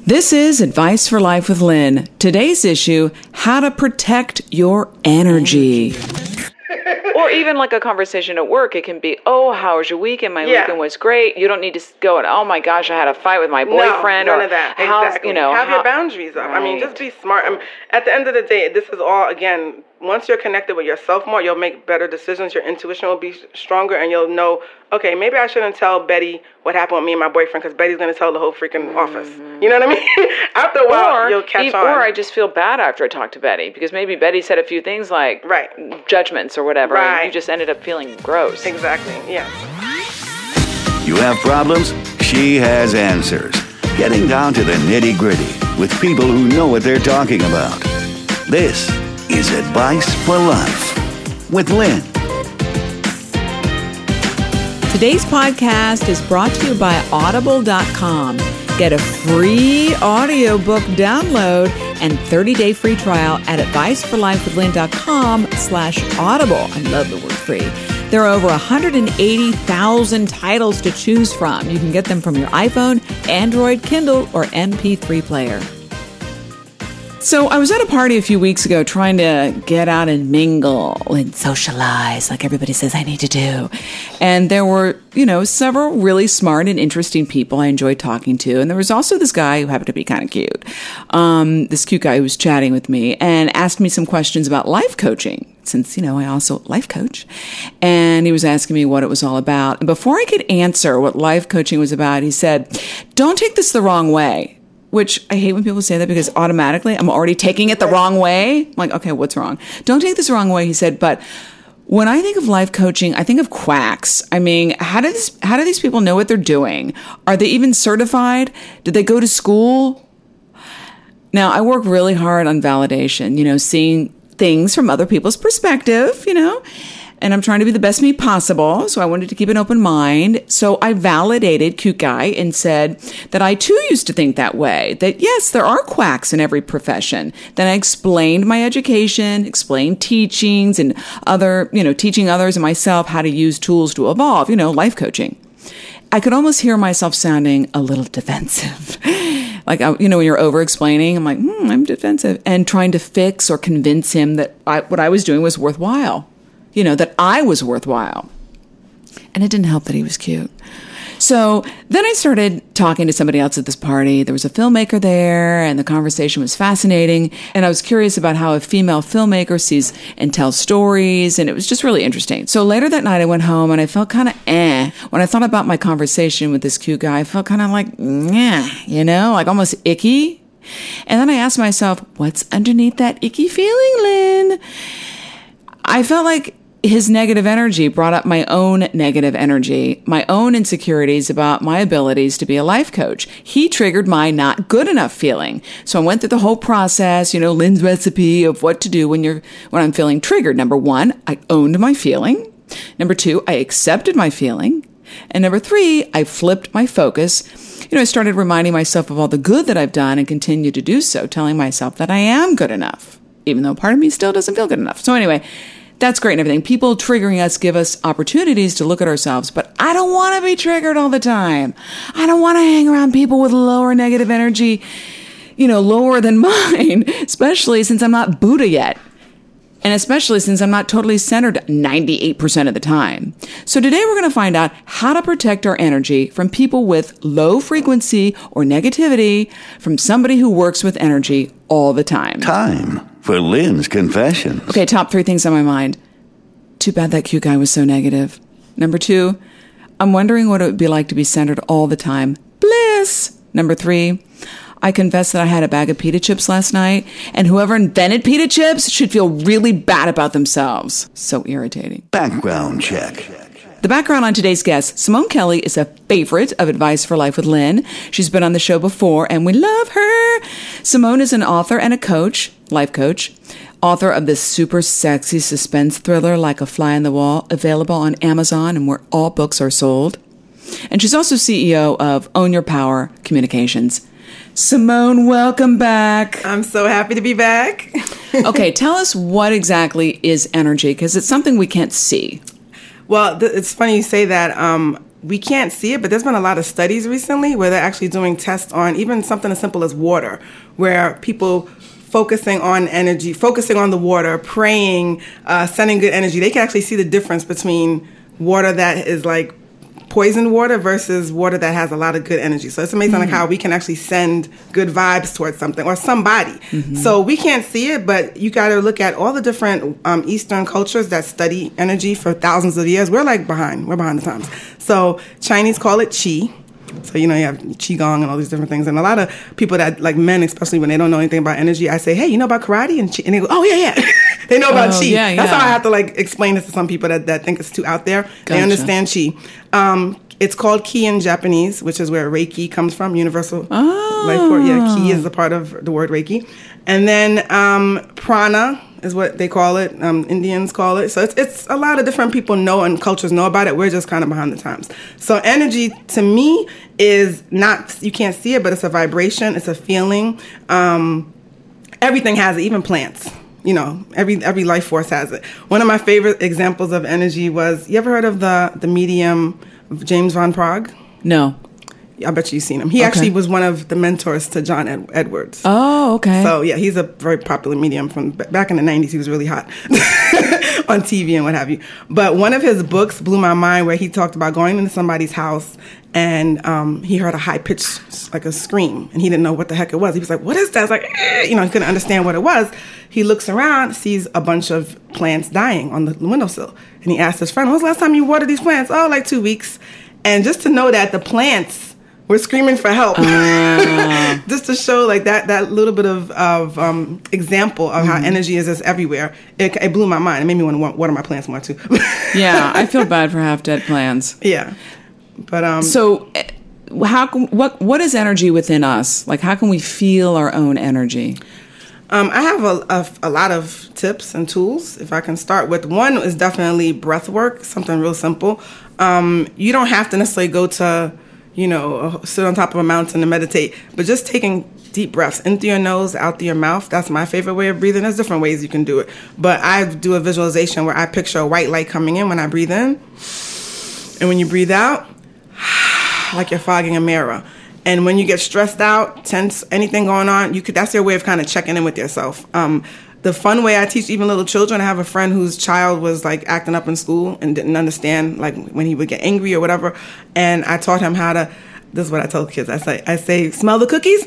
This is Advice for Life with Lynn. Today's issue how to protect your energy. or even like a conversation at work, it can be, "Oh, how was your weekend? My Yeah. weekend was great." You don't need to go and, "Oh my gosh, I had a fight with my No, boyfriend." none or of that. Exactly. you know, have how- your boundaries up. I mean, just be smart. I mean, at the end of the day, this is all again. Once you're connected with yourself more, you'll make better decisions. Your intuition will be stronger, and you'll know. Okay, maybe I shouldn't tell Betty what happened with me and my boyfriend because Betty's gonna tell the whole freaking office. You know what I mean? After a while, or, you'll catch on. or I just feel bad after I talk to Betty because maybe Betty said a few things like Right. judgments or whatever, and you just ended up feeling gross. exactly. Yeah. You have problems? She has answers. Getting down to the nitty gritty with people who know what they're talking about. This is Advice for Life with Lynn. Today's podcast is brought to you by Audible.com. Get a free audiobook download and 30-day free trial at adviceforlifewithlynn.com slash audible. I love the word free. There are over 180,000 titles to choose from. You can get them from your iPhone, Android, Kindle, or MP3 player. So I was at a party a few weeks ago trying to get out and mingle and socialize like everybody says I need to do. And there were, you know, several really smart and interesting people I enjoyed talking to. And there was also this guy who happened to be kind of cute. Um, this cute guy who was chatting with me and asked me some questions about life coaching since, you know, I also life coach. And he was asking me what it was all about. And before I could answer what life coaching was about, he said, don't take this the wrong way which I hate when people say that because automatically I'm already taking it the wrong way. I'm like, okay, what's wrong? Don't take this the wrong way, he said, but when I think of life coaching, I think of quacks. I mean, how do this, how do these people know what they're doing? Are they even certified? Did they go to school? Now, I work really hard on validation, you know, seeing things from other people's perspective, you know, and I'm trying to be the best me possible. So I wanted to keep an open mind. So I validated Cute Guy and said that I too used to think that way, that yes, there are quacks in every profession. Then I explained my education, explained teachings and other, you know, teaching others and myself how to use tools to evolve, you know, life coaching. I could almost hear myself sounding a little defensive. like, you know, when you're over explaining, I'm like, hmm, I'm defensive and trying to fix or convince him that I, what I was doing was worthwhile, you know, that I was worthwhile. And it didn't help that he was cute. So then I started talking to somebody else at this party. There was a filmmaker there, and the conversation was fascinating. And I was curious about how a female filmmaker sees and tells stories, and it was just really interesting. So later that night, I went home and I felt kind of eh. When I thought about my conversation with this cute guy, I felt kind of like, yeah, you know, like almost icky. And then I asked myself, what's underneath that icky feeling, Lynn? I felt like his negative energy brought up my own negative energy, my own insecurities about my abilities to be a life coach. He triggered my not good enough feeling. So I went through the whole process, you know, Lynn's recipe of what to do when you're, when I'm feeling triggered. Number one, I owned my feeling. Number two, I accepted my feeling. And number three, I flipped my focus. You know, I started reminding myself of all the good that I've done and continue to do so, telling myself that I am good enough, even though part of me still doesn't feel good enough. So anyway, that's great and everything. People triggering us give us opportunities to look at ourselves, but I don't want to be triggered all the time. I don't want to hang around people with lower negative energy, you know, lower than mine, especially since I'm not Buddha yet. And especially since I'm not totally centered 98% of the time. So today we're going to find out how to protect our energy from people with low frequency or negativity from somebody who works with energy all the time. Time for Lynn's confession. Okay, top three things on my mind. Too bad that cute guy was so negative. Number two, I'm wondering what it would be like to be centered all the time. Bliss. Number three, I confess that I had a bag of pita chips last night, and whoever invented pita chips should feel really bad about themselves. So irritating. Background check. The background on today's guest, Simone Kelly, is a favorite of Advice for Life with Lynn. She's been on the show before, and we love her. Simone is an author and a coach, life coach, author of this super sexy suspense thriller, Like a Fly on the Wall, available on Amazon and where all books are sold. And she's also CEO of Own Your Power Communications. Simone, welcome back. I'm so happy to be back. okay, tell us what exactly is energy, because it's something we can't see. Well, th- it's funny you say that. Um, we can't see it, but there's been a lot of studies recently where they're actually doing tests on even something as simple as water, where people focusing on energy, focusing on the water, praying, uh, sending good energy, they can actually see the difference between water that is like poisoned water versus water that has a lot of good energy. So it's amazing mm-hmm. like how we can actually send good vibes towards something or somebody. Mm-hmm. So we can't see it, but you got to look at all the different um, Eastern cultures that study energy for thousands of years. We're like behind. We're behind the times. So Chinese call it qi. So you know you have qigong and all these different things, and a lot of people that like men, especially when they don't know anything about energy, I say, "Hey, you know about karate?" And, qi? and they go, "Oh yeah, yeah." they know about oh, qi. Yeah, That's how I have to like explain this to some people that, that think it's too out there. Gotcha. They understand qi. Um, it's called ki in Japanese, which is where Reiki comes from. Universal oh. life force. Yeah, ki is a part of the word Reiki, and then um, prana is what they call it. Um, Indians call it. So it's it's a lot of different people know and cultures know about it. We're just kind of behind the times. So energy to me is not you can't see it, but it's a vibration. It's a feeling. Um, everything has it, even plants. You know, every every life force has it. One of my favorite examples of energy was you ever heard of the the medium James Van Praagh? No. I bet you've seen him. He okay. actually was one of the mentors to John Ed- Edwards. Oh, okay. So yeah, he's a very popular medium from back in the '90s. He was really hot on TV and what have you. But one of his books blew my mind, where he talked about going into somebody's house and um, he heard a high pitched like a scream, and he didn't know what the heck it was. He was like, "What is that?" I was like, eh, you know, he couldn't understand what it was. He looks around, sees a bunch of plants dying on the windowsill, and he asked his friend, "When's the last time you watered these plants?" Oh, like two weeks. And just to know that the plants we're screaming for help. Uh. Just to show like that that little bit of, of um, example of mm how mm-hmm. energy is just everywhere. It, it, blew my mind. It made me want to water my plants more too. yeah, I feel bad for half dead plants. Yeah, but um. So, eh, how can, what what is energy within us? Like, how can we feel our own energy? Um, I have a, a, a, lot of tips and tools. If I can start with one, is definitely breath work, something real simple. Um, you don't have to necessarily go to you know, uh, sit on top of a mountain and meditate, but just taking deep breaths in through your nose, out through your mouth. That's my favorite way of breathing. There's different ways you can do it, but I do a visualization where I picture a white light coming in when I breathe in, and when you breathe out, like you're fogging a mirror. And when you get stressed out, tense, anything going on, you could. That's your way of kind of checking in with yourself. Um, the fun way I teach even little children. I have a friend whose child was like acting up in school and didn't understand like when he would get angry or whatever, and I taught him how to. This is what I tell kids. I say, I say, smell the cookies,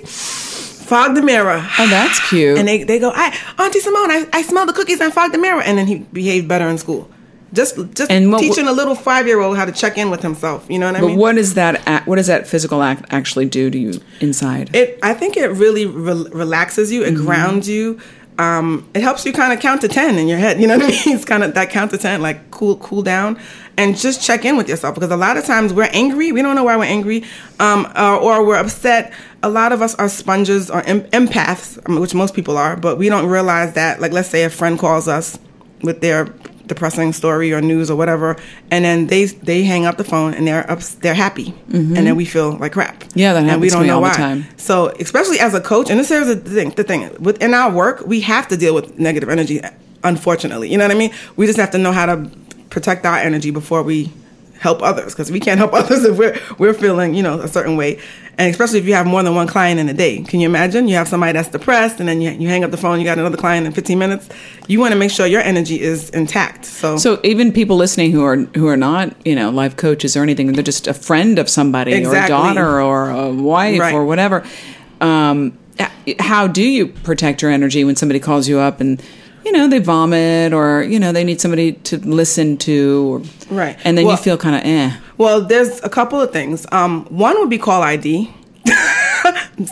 fog the mirror. Oh, that's cute. And they, they go, I, Auntie Simone, I, I smell the cookies and fog the mirror. And then he behaved better in school. Just just what, teaching a little five year old how to check in with himself. You know what I but mean? But what does that what does that physical act actually do to you inside? It I think it really re- relaxes you. It mm-hmm. grounds you um, it helps you kind of count to 10 in your head. You know what I mean? It's kind of that count to 10, like cool, cool down and just check in with yourself because a lot of times we're angry. We don't know why we're angry um, uh, or we're upset. A lot of us are sponges or em- empaths, which most people are, but we don't realize that. Like, let's say a friend calls us with their depressing story or news or whatever, and then they they hang up the phone and they're up, they're happy, mm-hmm. and then we feel like crap. Yeah, that happens and we don't know all why. the time. So especially as a coach, and this is the thing. The thing within our work, we have to deal with negative energy. Unfortunately, you know what I mean. We just have to know how to protect our energy before we help others because we can't help others if we're we're feeling you know a certain way. And especially if you have more than one client in a day. Can you imagine? You have somebody that's depressed and then you, you hang up the phone you got another client in 15 minutes. You want to make sure your energy is intact so. So even people listening who are who are not you know life coaches or anything they're just a friend of somebody exactly. or a daughter or a wife right. or whatever um, how do you protect your energy when somebody calls you up and you know, they vomit or, you know, they need somebody to listen to. Or, right. And then well, you feel kind of eh. Well, there's a couple of things. Um, one would be call ID.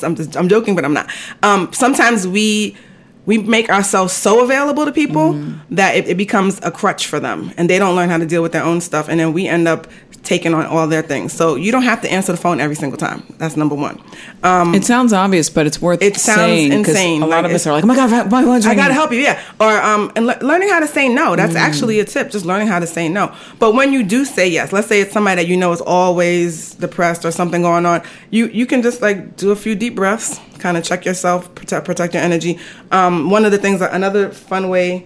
I'm, just, I'm joking, but I'm not. Um, sometimes we we make ourselves so available to people mm-hmm. that it, it, becomes a crutch for them and they don't learn how to deal with their own stuff and then we end up taking on all their things. So you don't have to answer the phone every single time. That's number one. Um, it sounds obvious, but it's worth it sounds saying insane. A lot like of us are like, "Oh my god, my phone's I gotta help you." Yeah, or um, and le- learning how to say no. That's mm. actually a tip. Just learning how to say no. But when you do say yes, let's say it's somebody that you know is always depressed or something going on, you you can just like do a few deep breaths, kind of check yourself, protect protect your energy. Um, one of the things, another fun way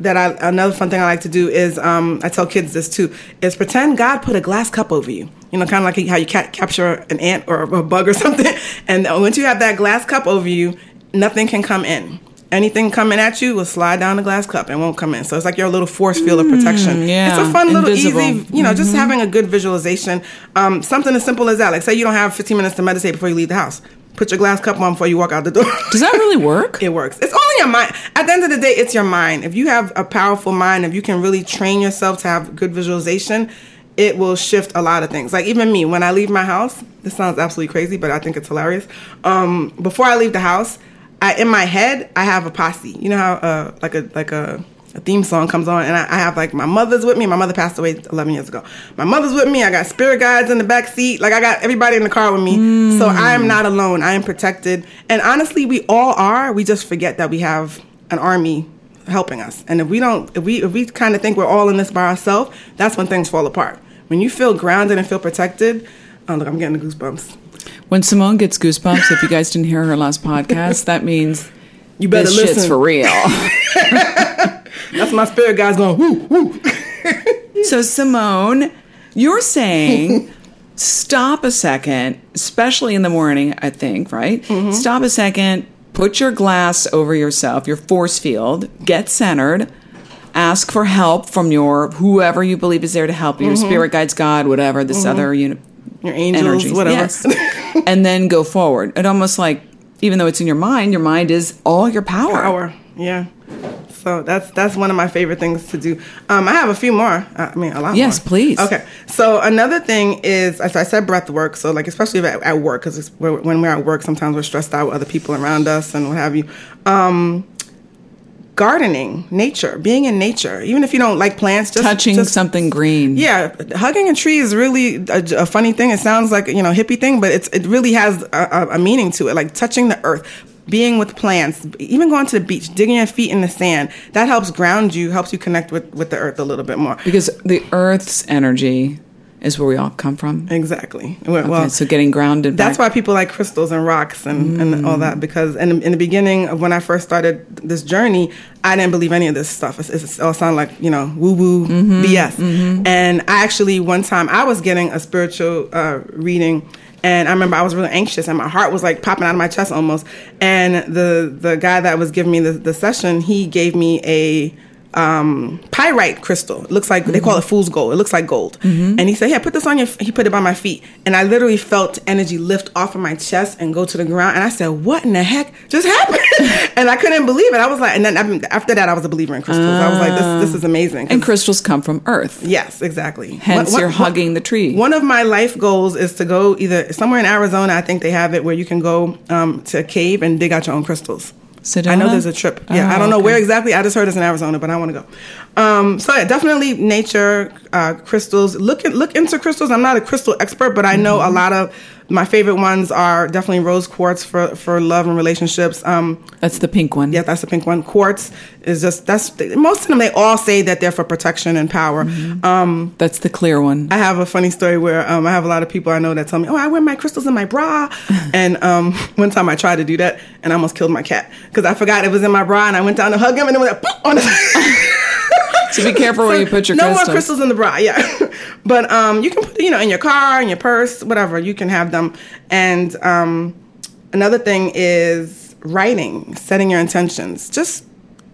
that I another fun thing I like to do is um, I tell kids this too is pretend God put a glass cup over you you know, kind of like how you ca- capture an ant or a bug or something. And once you have that glass cup over you, nothing can come in. Anything coming at you will slide down the glass cup and won't come in. So it's like your little force field of protection. yeah, It's a fun little invisible. easy, you know, just having a good visualization. Um, something as simple as that. Like say you don't have 15 minutes to meditate before you leave the house. Put your glass cup on before you walk out the door. Does that really work? It works. It's only your mind. At the end of the day, it's your mind. If you have a powerful mind, if you can really train yourself to have good visualization, it will shift a lot of things. Like even me, when I leave my house, this sounds absolutely crazy, but I think it's hilarious. Um, before I leave the house, I in my head I have a posse. You know how uh, like a like a a theme song comes on, and I, I have like my mother's with me. My mother passed away 11 years ago. My mother's with me. I got spirit guides in the back seat. Like I got everybody in the car with me. So mm. I am not alone. I am protected. And honestly, we all are. We just forget that we have an army helping us. And if we don't, if we if we kind of think we're all in this by ourselves, that's when things fall apart. When you feel grounded and feel protected, oh look, I'm getting the goosebumps. When Simone gets goosebumps, if you guys didn't hear her last podcast, that means You better this listen. shit's for real. That's my spirit guides going whoo whoo. so Simone, you're saying stop a second, especially in the morning, I think, right? Mm-hmm. Stop a second, put your glass over yourself, your force field, get centered, ask for help from your whoever you believe is there to help you, your spirit guides, God, whatever, this other unit Your Mm-hmm. angels, energies. whatever. Yes. and then go forward. It almost like even though it's in your mind, your mind is all your power. Power. Yeah. So that's that's one of my favorite things to do. Um, I have a few more. I mean, a lot. Yes, more. please. Okay. So another thing is, as I said, breath work. So like, especially at, at work, because when we're at work, sometimes we're stressed out with other people around us and what have you. Um, gardening, nature, being in nature, even if you don't like plants, just Touching just, something green. yeah, hugging a tree is really a, a funny thing. It sounds like you know hippie thing, but it's it really has a, a, a meaning to it. Like touching the earth, being with plants, even going to the beach, digging your feet in the sand. That helps ground you, helps you connect with with the earth a little bit more. Because the earth's energy is where we all come from. Exactly. Well, Okay, so getting grounded. that's back. why people like crystals and rocks and, and mm. all that because in, in the beginning of when I first started this journey, I didn't believe any of this stuff. It's, it's, it all sound like you know woo woo mm-hmm, BS. Mm-hmm. And I actually one time I was getting a spiritual uh, reading. And I remember I was really anxious, and my heart was like popping out of my chest almost. And the the guy that was giving me the, the session, he gave me a um, pyrite crystal. It looks like they call it fool's gold. It looks like gold. And he said, "Yeah, put this on your." f-" He put it by my feet, and I literally felt energy lift off of my chest and go to the ground. And I said, "What in the heck just happened?" and I couldn't believe it. I was like, and then after that, I was a believer in crystals. I was like, "This, this is amazing." and crystals come from earth. yes, exactly. Hence, one- you're hugging the tree. One of my life goals is to go either somewhere in Arizona. I think they have it where you can go um, to a cave and dig out your own crystals. I know there's a trip. Yeah, Oh, I don't know okay. where exactly. I just heard it's in Arizona, but I want to go. Um, so yeah, definitely nature, uh, crystals. Look look into crystals. I'm not a crystal expert, but I know Mm-hmm. a lot of my favorite ones are definitely rose quartz for for love and relationships. Um, That's the pink one. yeah, that's the pink one. Quartz is just that's most of them. They all say that they're for protection and power. Mm-hmm. Um, That's the clear one. I have a funny story where um, I have a lot of people I know that tell me, "Oh, I wear my crystals in my bra." and um, one time I tried to do that, and I almost killed my cat because I forgot it was in my bra, and I went down to hug him, and it went like, on the. So be careful where you put your no crystals. more crystals in the bra, yeah. but um, you can put, you know, in your car, in your purse, whatever. You can have them. And um, another thing is writing, setting your intentions. Just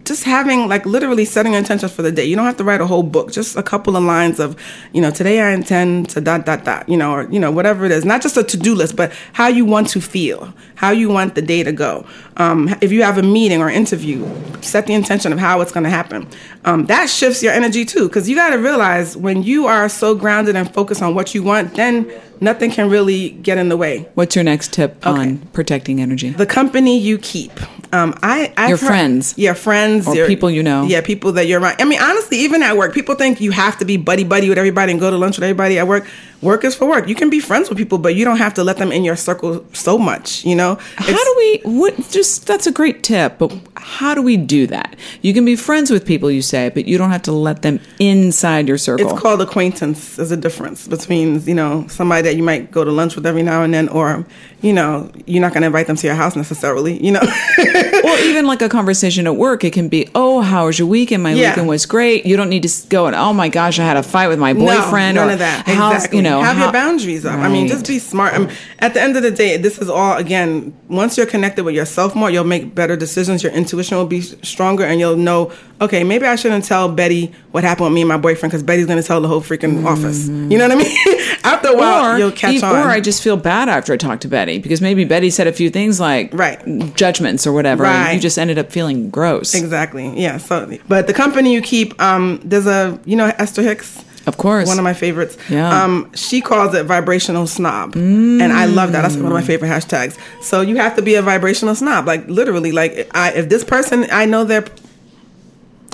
just having like literally setting your intentions for the day. You don't have to write a whole book. Just a couple of lines of, you know, today I intend to dot dot dot. You know, or you know whatever it is. Not just a to do list, but how you want to feel, how you want the day to go. Um, if you have a meeting or interview, set the intention of how it's going to happen. Um, that shifts your energy too, because you got to realize when you are so grounded and focused on what you want, then nothing can really get in the way. What's your next tip on protecting energy? The company you keep. Um, I I've Your heard- friends. yeah, friends, Or your- people you know. yeah, people that you're around. I mean, honestly, even at work, people think you have to be buddy buddy with everybody and go to lunch with everybody at work. Work is for work. You can be friends with people, but you don't have to let them in your circle so much. You know, How do we? What? Just that's a great tip, but how do we do that? You can be friends with people, you say, but you don't have to let them inside your circle. It's called acquaintance. There's a difference between you know somebody that you might go to lunch with every now and then, or you know you're not going to invite them to your house necessarily. You know, or even like a conversation at work. It can be, "Oh, how was your weekend? My Yeah. weekend was great." You don't need to go and, "Oh my gosh, I had a fight with my boyfriend." none or of that. Exactly. You know, have how- your boundaries up. I mean, just be smart. I mean, at the end of the day, this is all again. Once you're connected with yourself more, you'll make better decisions. Your intuition will be stronger, and you'll know. Okay, maybe I shouldn't tell Betty what happened with me and my boyfriend because Betty's going to tell the whole freaking office. You know what I mean? After a while, or, you'll catch e- on. or I just feel bad after I talk to Betty because maybe Betty said a few things like Right. judgments or whatever. and you just ended up feeling gross. exactly. Yeah. So, but the company you keep, um, there's a you know Esther Hicks. Of course. One of my favorites. Yeah. Um, she calls it vibrational snob. And I love that. That's one of my favorite hashtags. So you have to be a vibrational snob. Like literally, like I, if this person, I know they're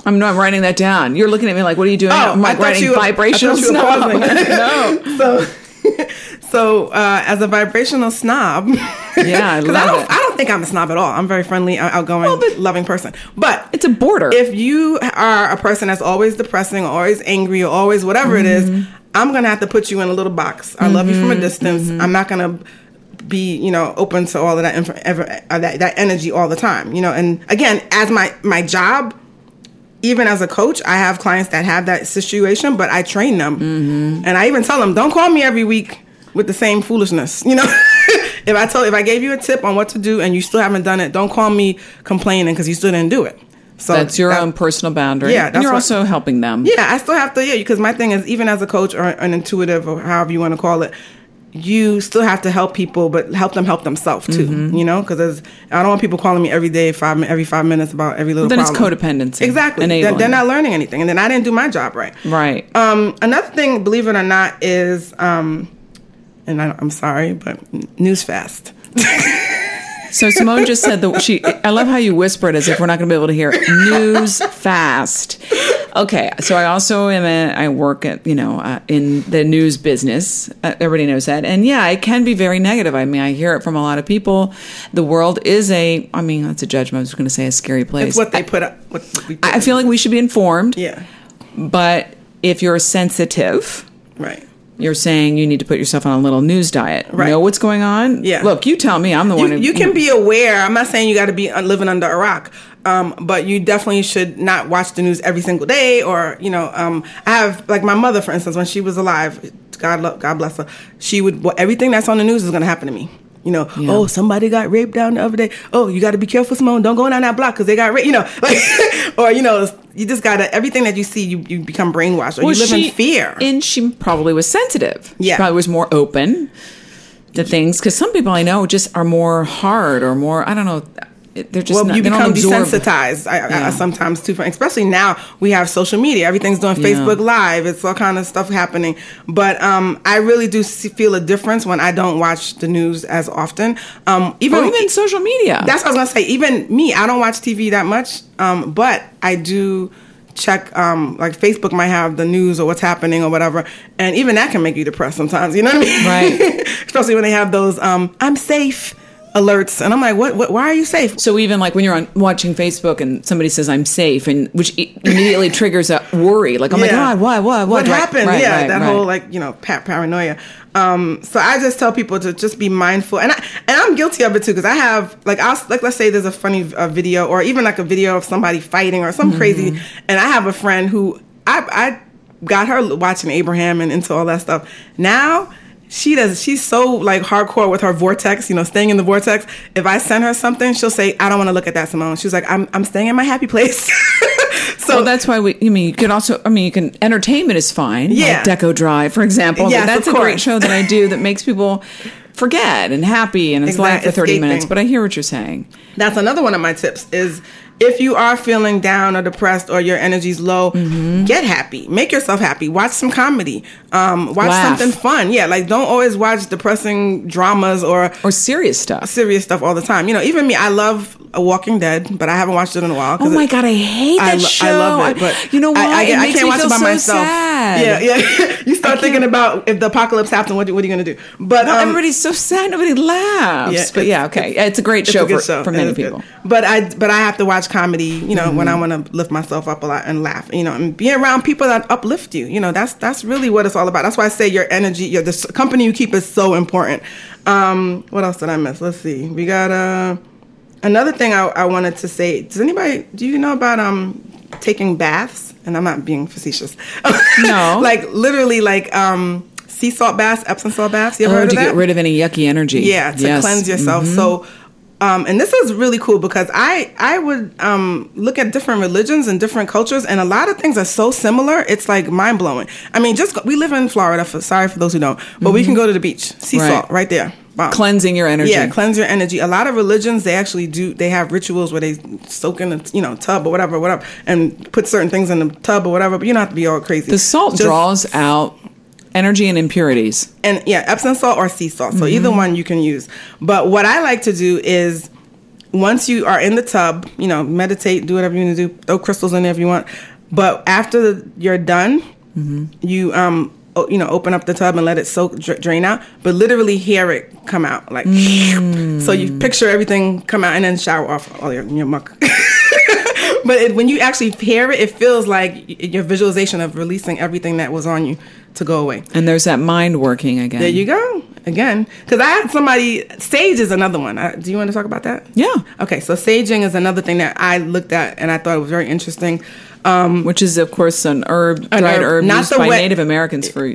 I'm not writing that down. You're looking at me like, what are you doing? Oh, I'm like I writing you vibrational I thought you were snob. no. so so uh, as a vibrational snob Yeah, I love I don't, it. I don't think I'm a snob at all I'm a very friendly out- outgoing Well, loving person but It's a border. if you are a person that's always depressing or always angry or always whatever it is Mm-hmm. I'm gonna have to put you in a little box I love you from a distance Mm-hmm. I'm not gonna be you know open to all of that inf- ever, uh, that, that energy all the time you know and again as my my job even as a coach, I have clients that have that situation, but I train them, Mm-hmm. and I even tell them, don't call me every week with the same foolishness. You know, if I told, if I gave you a tip on what to do and you still haven't done it, don't call me complaining because you still didn't do it. So that's your that- own personal boundary. Yeah, and you're what- also helping them. Yeah, I still have to. Yeah, because my thing is, even as a coach or an intuitive or however you want to call it, you still have to help people, but help them help themselves too. Mm-hmm. You know, because I don't want people calling me every day, five every five minutes about every little. Then it's problem. codependency, Exactly. They're, they're not learning anything, and then I didn't do my job right. Right. Um, another thing, believe it or not, is um, and I, I'm sorry, but news fast. So Simone just said that she. I love how you whisper it as if we're not going to be able to hear. it. News fast. Okay, so I also am. A, I work at you know uh, in the news business. Uh, everybody knows that, and yeah, it can be very negative. I mean, I hear it from a lot of people. The world is a. I mean, that's a judgment. I was going to say a scary place. It's what they put up. What we put I feel like we should be informed. Yeah. But if you're sensitive, Right. You're saying you need to put yourself on a little news diet. Right. Know what's going on. Yeah. Look, you tell me. I'm the one. You, who, you can be aware. I'm not saying you got to be uh, living under a rock, um, but you definitely should not watch the news every single day. Or you know, um, I have like my mother, for instance, when she was alive. God, love, God bless her. She would well, everything that's on the news is going to happen to me. You know, Yeah. oh, somebody got raped down the other day. Oh, you got to be careful, Simone. Don't go down that block because they got raped. You know, like, or you know, you just got to everything that you see, you, you become brainwashed or Well, you live she- in fear. And she probably was sensitive. Yeah. She probably was more open to things because some people I know just are more hard or more. I don't know. They're just well, not, you become desensitized. I, I, Yeah. I sometimes too, especially now we have social media. Everything's doing Facebook Live. It's all kind of stuff happening. But um, I really do see, feel a difference when I don't watch the news as often. Um, even Or even social media. that's what I was gonna say. Even me, I don't watch TV that much, um, but I do check. Um, like Facebook might have the news or what's happening or whatever, and even that can make you depressed sometimes. You know what I mean? Right. Especially when they have those um, "I'm safe" alerts, and I'm like, "What? what why are you safe?" so even like when you're on watching Facebook and somebody says I'm safe, and which immediately triggers a worry. Like, oh my Yeah. god, why, why, what, what Right, happened? right, yeah, right, that whole like you know pa- paranoia. Um, so I just tell people to just be mindful, and I and I'm guilty of it too because I have like I'll like let's say there's a funny uh, video or even like a video of somebody fighting or something crazy, Mm-hmm. and I have a friend who I I got her watching Abraham and into all that stuff. Now she does she's so like hardcore with her vortex you know staying in the vortex if i send her something she'll say i don't want to look at that simone she's like i'm, I'm staying in my happy place so Well, that's why we. I mean, you could also. I mean, you can. Entertainment is fine. Yeah. Like Deco Drive, for example. Yes, that's a great show that I do that makes people forget and happy and it's light Exact- for thirty minutes. But I hear what you're saying. That's another one of my tips is if you are feeling down or depressed or your energy's low, Mm-hmm. get happy. Make yourself happy. Watch some comedy. Um, watch Laugh. something fun. Yeah, like don't always watch depressing dramas or Or serious stuff. serious stuff all the time. You know, even me, I love A Walking Dead, but I haven't watched it in a while. Oh my it- god, I hate I, that lo- show. I love it, but you know why? I, I, I can't watch it by so myself. sad. Yeah, yeah. you start thinking about if the apocalypse happens, what, what are you going to do? But No, um, everybody's so sad. Nobody laughs. Yeah, but it's- yeah, okay. It's a great show, a for, show. for many is good. people. But I but I have to watch comedy, you know, when I Mm-hmm. want to lift myself up a lot and laugh, you know, and be around people that uplift you. You know, that's that's really what it's all about. That's why I say your energy, your the company you keep is so important. Um, what else did I miss? Let's see. We got uh, another thing I, I wanted to say. Does anybody do you know about um taking baths? And I'm not being facetious. No. like literally like um sea salt baths, Epsom salt baths. You ever Oh, heard to of that? get rid of any yucky energy. Yeah, to Yes. Mm-hmm. cleanse yourself. So, um, and this is really cool because I I would um, look at different religions and different cultures, and a lot of things are so similar. It's like mind blowing. I mean, just go, we live in Florida. For, sorry for those who don't, but we can go to the beach, sea Mm-hmm. Right. salt right there. Bomb. Cleansing your energy. Yeah, cleanse your energy. A lot of religions they actually do. They have rituals where they soak in a you know tub or whatever, whatever, and put certain things in the tub or whatever. But you don't have to be all crazy. The salt Just- draws out energy and impurities. and yeah, Epsom salt or sea salt. So Mm-hmm. either one you can use. But what I like to do is once you are in the tub, you know, meditate, do whatever you need to do, throw crystals in there if you want. But after you're done, Mm-hmm. you um you know open up the tub and let it soak dra- drain out, but literally hear it come out like. Mm. So you picture everything come out and then shower off all your, your muck. but it, when you actually hear it, it feels like your visualization of releasing everything that was on you to go away. And there's that mind working again. There you go. Again, because I had somebody. Sage is another one. I, do you want to talk about that? Yeah. Okay, so saging is another thing that I looked at and I thought it was very interesting. Um, Which is, of course, an herb, An dried herb, herb, not used the by wet- Native Americans for.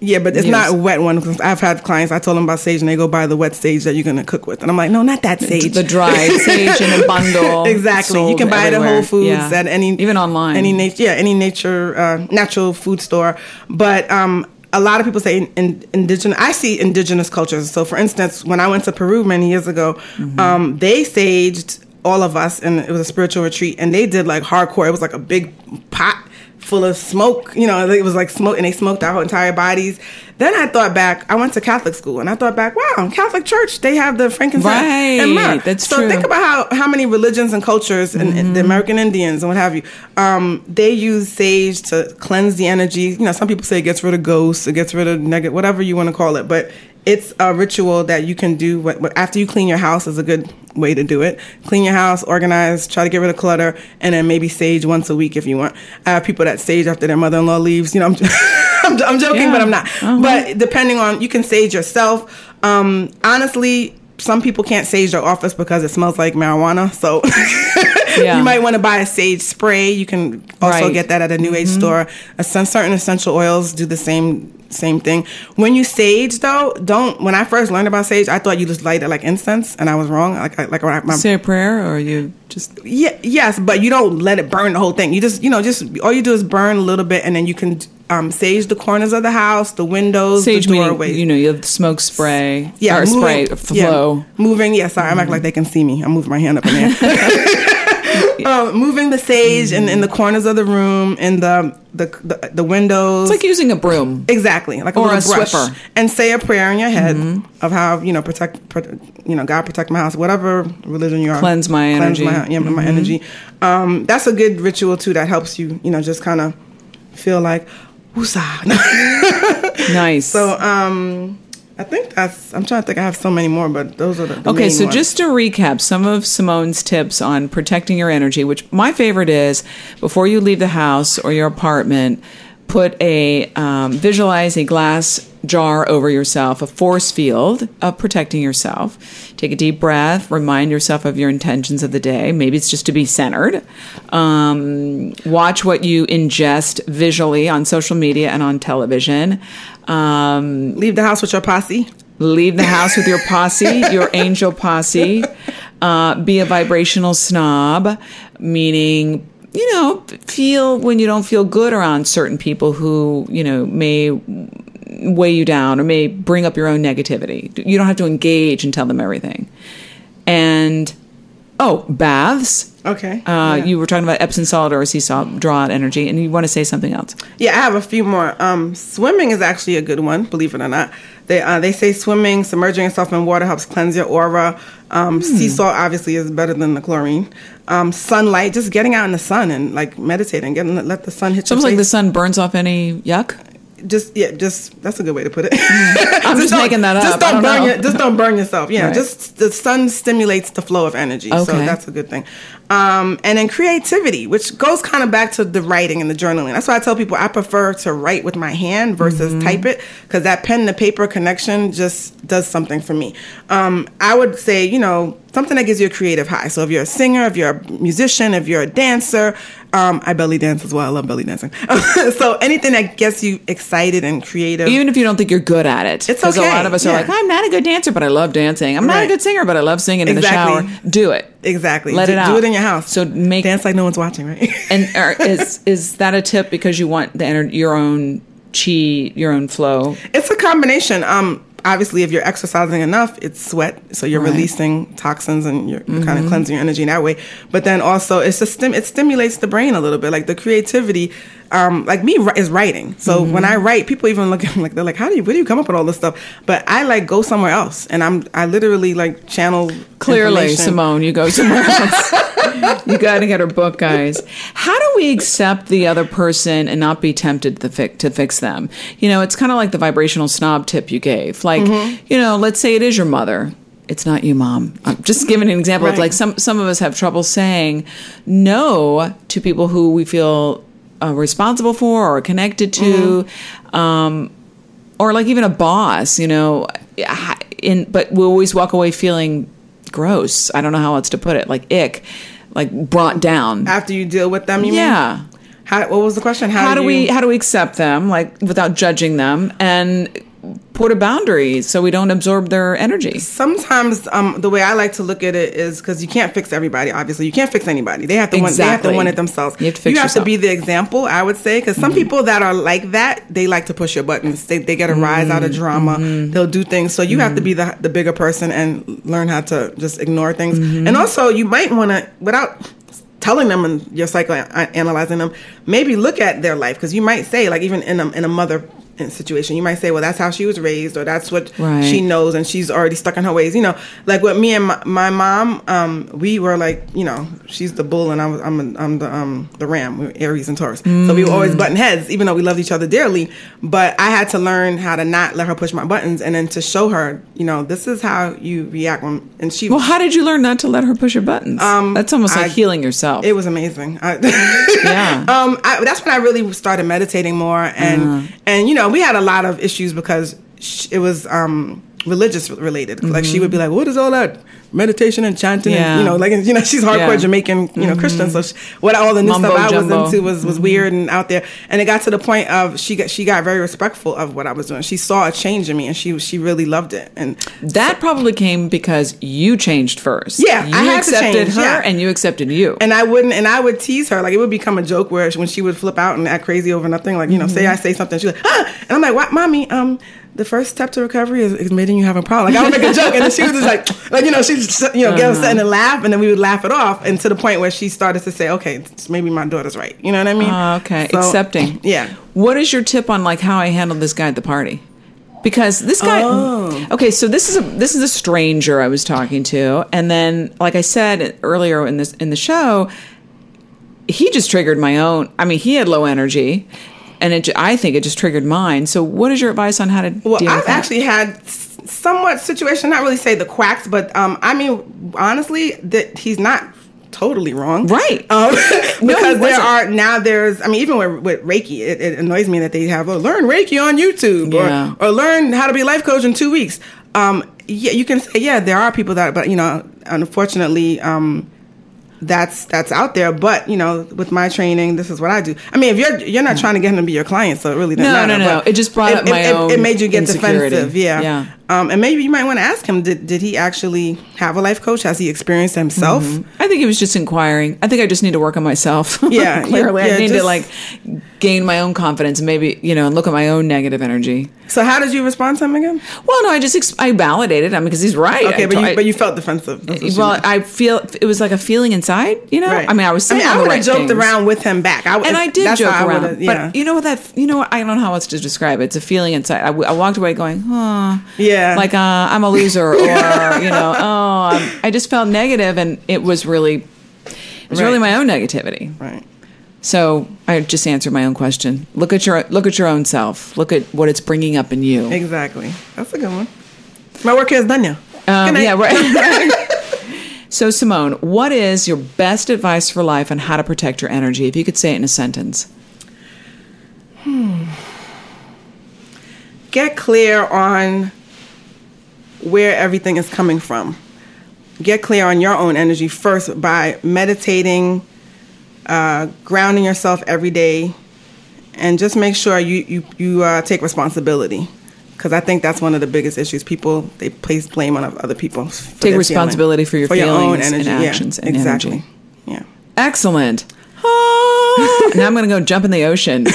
yeah, but it's Yes. not a wet one because I've had clients. I told them about sage, and they go buy the wet sage that you're going to cook with, and I'm like, no, not that sage. The dried sage in a bundle. exactly. You can buy it at. Whole Foods Yeah. at any even online. any nature yeah any nature uh, natural food store. But um, a lot of people say in, in, indigenous. I see indigenous cultures. So, for instance, when I went to Peru many years ago, Mm-hmm. um, they saged all of us, and it was a spiritual retreat, and they did like hardcore. It was like a big pot full of smoke. You know, it was like smoke, and they smoked our entire bodies. Then I thought back. I went to Catholic school, and I thought back, wow, Catholic Church, they have the frankincense and Right, myrrh. that's so true. think about how how many religions and cultures and, and the American Indians and what have you, um, they use sage to cleanse the energy. You know, some people say it gets rid of ghosts, it gets rid of negative, whatever you want to call it, but it's a ritual that you can do what, what- after you clean your house is a good way to do it. Clean your house, organize, try to get rid of clutter, and then maybe sage once a week if you want. I have people that sage after their mother-in-law leaves. You know, I'm, I'm, I'm joking, Yeah. but I'm not. Uh-huh. But depending on, you can sage yourself. Um, honestly, some people can't sage their office because it smells like marijuana. So Yeah. you might want to buy a sage spray. You can also Right. get that at a new age mm-hmm. store. A, some certain essential oils do the same same thing. When you sage though, don't. When I first learned about sage, I thought you just light it like incense, and I was wrong. Like I- like when I, my, Say a prayer, or you just. yeah, yes, but you don't let it burn the whole thing. You just, you know, just all you do is burn a little bit, and then you can um, sage the corners of the house, the windows, Sage the meaning, doorways. you know, you have the smoke spray. yeah, or spray, moving- flow. Yeah, moving. Yeah, sorry, I'm acting like they can see me. I'm moving my hand up in there. Uh, moving the sage in, in the corners of the room, in the the the, the windows. It's like using a broom. Exactly, like a Or a brush, Swiffer. and say a prayer in your head of how you know protect, pro- you know, God protect my house, whatever religion you are. Cleanse my energy. my, yeah, my energy. Um, that's a good ritual too. That helps you, you know, just kind of feel like, woosah. Nice. so, um, I think that's. I'm trying to think. I have so many more, but those are the. the Okay, so ones. just to recap some of Simone's tips on protecting your energy, which my favorite is before you leave the house or your apartment, put a um, visualize a glass jar over yourself, a force field of protecting yourself. Take a deep breath, remind yourself of your intentions of the day. Maybe it's just to be centered. Um, watch what you ingest visually on social media and on television. Um, leave the house with your posse. leave the house with your posse, your angel posse. Uh, be a vibrational snob, meaning, you know, feel when you don't feel good around certain people who, you know, may weigh you down or may bring up your own negativity. You don't have to engage and tell them everything. And, oh, baths. Okay. Uh, yeah. You were talking about Epsom salt or sea salt, draw out energy, and you want to say something else. Yeah, I have a few more. Um, swimming is actually a good one, believe it or not. They uh, they say swimming, submerging yourself in water helps cleanse your aura. Um, Sea Hmm. salt obviously is better than the chlorine. Um, sunlight, just getting out in the sun and like meditating, getting let the sun hit almost like the sun burns off any yuck. just yeah, just that's a good way to put it. I'm just don't- making that up. I don't, don't burn your, just don't burn yourself. Yeah, Right. just the sun stimulates the flow of energy, so that's a good thing. Um, and then creativity, which goes kind of back to the writing and the journaling. That's why I tell people I prefer to write with my hand versus Mm-hmm. type it because that pen to paper connection just does something for me. Um, I would say, you know, something that gives you a creative high. So if you're a singer, if you're a musician, if you're a dancer, um, I belly dance as well. I love belly dancing. so anything that gets you excited and creative. Even if you don't think you're good at it. it's okay, a lot of us are like, I'm not a good dancer, but I love dancing. I'm not a good singer, but I love singing in the shower. Do it. Exactly. Let do, it out. Do it in your house. So make dance like no one's watching, right? And are, is is that a tip because you want the ener- your own chi, your own flow? It's a combination. Um, obviously, if you're exercising enough, it's sweat, so you're Right. releasing toxins and you're, kind of cleansing your energy in that way. But then also, it's a stim- it stimulates the brain a little bit, like the creativity. Um, like me is writing. So when I write, people even look at me like they're like, "How do you? Where do you come up with all this stuff?" But I like go somewhere else, and I'm I literally like channel. Clearly. Simone, you go somewhere else. you got to get her book, guys. How do we accept the other person and not be tempted to fix, to fix them? You know, it's kind of like the vibrational snob tip you gave. Like, Mm-hmm. you know, let's say it is your mother. It's not you, mom. I'm just giving an example. Right. like some some of us have trouble saying no to people who we feel uh, responsible for or connected to. Mm-hmm. Um, or like even a boss, you know, in but we always walk away feeling gross. I don't know how else to put it, like ick, like brought down. after you deal with them. You Yeah. mean? How, what was the question? How do you- we how do we accept them like without judging them and put a boundary so we don't absorb their energy? sometimes um, the way I like to look at it is because you can't fix everybody. Obviously, you can't fix anybody. They have to want, they have to want it themselves. You have to fix to be the example. I would say because some Mm-hmm. people that are like that, they like to push your buttons. They they get a rise out of Mm-hmm. drama. They'll do things. So you have to be the the bigger person and learn how to just ignore things. Mm-hmm. And also, you might want to without telling them and you're psycho analyzing them maybe look at their life because you might say like even in a, in a mother situation you might say well that's how she was raised or that's what Right. she knows and she's already stuck in her ways you know like with me and my, my mom um we were like you know she's the bull and i'm i'm, I'm the um the ram we were aries and taurus so we were always button heads even though we loved each other dearly but i had to learn how to not let her push my buttons and then to show her you know this is how you react when and she Well, how did you learn not to let her push your buttons? That's almost like Um, I- healing yourself. it was amazing. I, Yeah. Um, I, that's when I really started meditating more, and Uh-huh. and you know we had a lot of issues because sh- it was um religious related. Like she would be like, "What is all that meditation and chanting?" Mm-hmm. Yeah. And, you know, like you know she's hardcore Yeah. Mm-hmm. Jamaican, you know, Christian. So she, what all the new Mumbo stuff I jumbo. was into was was weird and out there. And it got to the point of she got she got very respectful of what I was doing. She saw a change in me, and she she really loved it. And that probably came because you changed first. Yeah, you I accepted her yeah. and you accepted you. and I wouldn't, and I would tease her. Like it would become a joke where when she would flip out and act crazy over nothing. Like you know, Mm-hmm. say I say something, she's like, ah, and I'm like, what, mommy? Um, the first step to recovery is admitting you have a problem. Like I would make a joke, and then she was just like, like you know, she just you know get Uh-huh. upset and laugh, and then we would laugh it off, and to the point where she started to say, okay, maybe my daughter's right. You know what I mean? Oh, okay, So, accepting. Yeah. What is your tip on like how I handled this guy at the party? Because this guy, Oh. okay, so this is a this is a stranger I was talking to, and then like I said earlier in this in the show, he just triggered my own. I mean, he had low energy, and it, I think it just triggered mine. So, what is your advice on how to Well, deal I've with that? actually had somewhat situation, not really say the quacks, but um, I mean, honestly, that he's not totally wrong, Right. Um, No, because there are now there's, I mean, even with, with Reiki, it, it annoys me that they have oh, learn Reiki on YouTube Yeah. or or learn how to be a life coach in two weeks. Um, yeah, you can say yeah, there are people that, but you know, unfortunately, um, that's that's out there. But you know, with my training, this is what I do. I mean, if you're you're not trying to get him to be your client, so it really doesn't No, matter. no, no. but It just brought up my it, own It made you get insecurity. defensive. Yeah, Yeah. Um, and maybe you might want to ask him: Did did he actually have a life coach? Has he experienced it himself? I think he was just inquiring. I think I just need to work on myself. Yeah, clearly, yeah, I need to like gain my own confidence, and maybe you know, and look at my own negative energy. So how did you respond to him again? Well, no, I just ex- I validated him because he's right. Okay, I but you I- but you felt defensive. That's what you well. I feel it was like a feeling inside. You know, Right. I mean, I was I, all the would right have joked things. around with him back. I, and I did that's joke around. yeah. But you know what that you know what I don't know how else to describe it. It's a feeling inside. I, w- I walked away going, huh, Yeah. like uh, I'm a loser, or you know, oh, I'm, I just felt negative, and it was really, it was really my own negativity. right. So I just answered my own question. Look at your look at your own self. Look at what it's bringing up in you. Exactly. That's a good one. My work here is done now. Um, yeah, right. so Simone, what is your best advice for life on how to protect your energy? If you could say it in a sentence. Hmm. get clear on where everything is coming from. get clear on your own energy first by meditating, uh, grounding yourself every day, and just make sure you you you uh, take responsibility. Because I think that's one of the biggest issues. People they place blame on other people. Take responsibility feeling. for your for your own feelings and energy. actions Yeah, and exactly. energy. Yeah. Excellent. Ah, now I'm going to go jump in the ocean.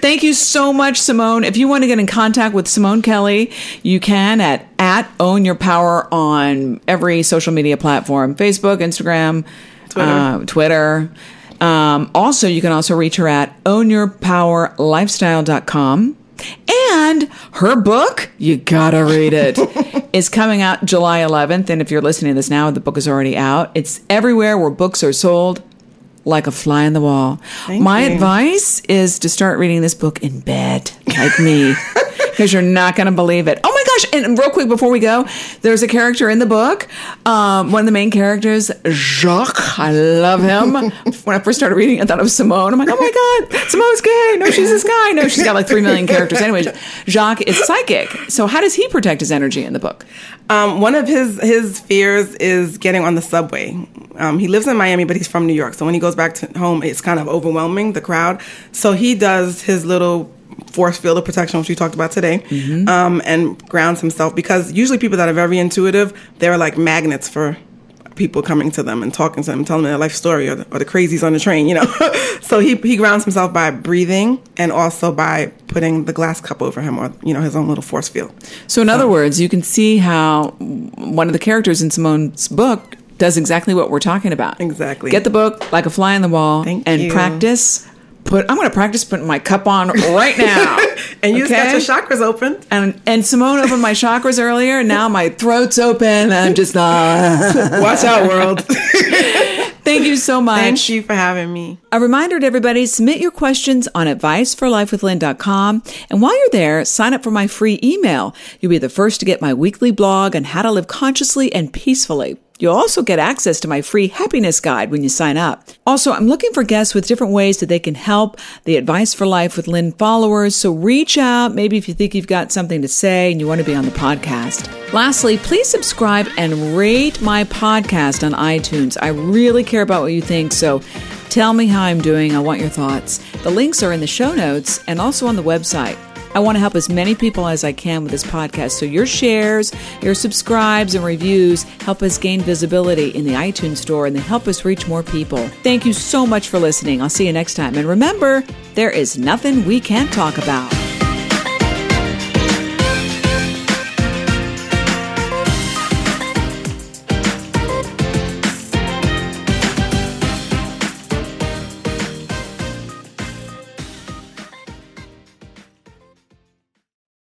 Thank you so much, Simone. If you want to get in contact with Simone Kelly, you can at at Own Your Power on every social media platform: Facebook, Instagram, Twitter. uh, Twitter. Um, also, you can also reach her at ownyourpowerlifestyle.com. And her book, you gotta read it, is coming out July 11th. And if you're listening to this now, the book is already out. It's everywhere where books are sold, like a fly in the wall. Thank My you. advice is to start reading this book in bed, like me, because you're not gonna believe it. Oh my gosh! And real quick before we go, there's a character in the book, um, one of the main characters, Jacques. I love him. when I first started reading, I thought it was Simone. I'm like, oh my god, Simone's gay. No, she's this guy. No, she's got like three million characters. Anyway, Jacques is psychic. So how does he protect his energy in the book? Um, one of his his fears is getting on the subway. Um, he lives in Miami, but he's from New York. So when he goes back to home, it's kind of overwhelming the crowd. So he does his little force field of protection, which we talked about today, um, and grounds himself because usually people that are very intuitive, they're like magnets for people coming to them and talking to them, telling them their life story or the, or the crazies on the train, you know. so he he grounds himself by breathing and also by putting the glass cup over him or you know his own little force field. So, in other words, you can see how one of the characters in Simone's book does exactly what we're talking about. Exactly. Get the book like a fly in the wall Thank and you. practice. Put. I'm going to practice putting my cup on right now. And you just got your chakras open. And and Simone opened my chakras earlier, and now my throat's open. And I'm just uh, Watch out, world. thank you so much. Thank you for having me. A reminder to everybody submit your questions on adviceforlifewithlynn.com. And while you're there, sign up for my free email. You'll be the first to get my weekly blog on how to live consciously and peacefully. You'll also get access to my free happiness guide when you sign up. Also, I'm looking for guests with different ways that they can help the Advice for Life with Lynn followers. So reach out, maybe if you think you've got something to say and you want to be on the podcast. Lastly, please subscribe and rate my podcast on iTunes. I really care about what you think, so tell me how I'm doing. I want your thoughts. The links are in the show notes and also on the website. I want to help as many people as I can with this podcast. So your shares, your subscribes, and reviews help us gain visibility in the iTunes store and they help us reach more people. Thank you so much for listening. I'll see you next time. And remember, there is nothing we can't talk about.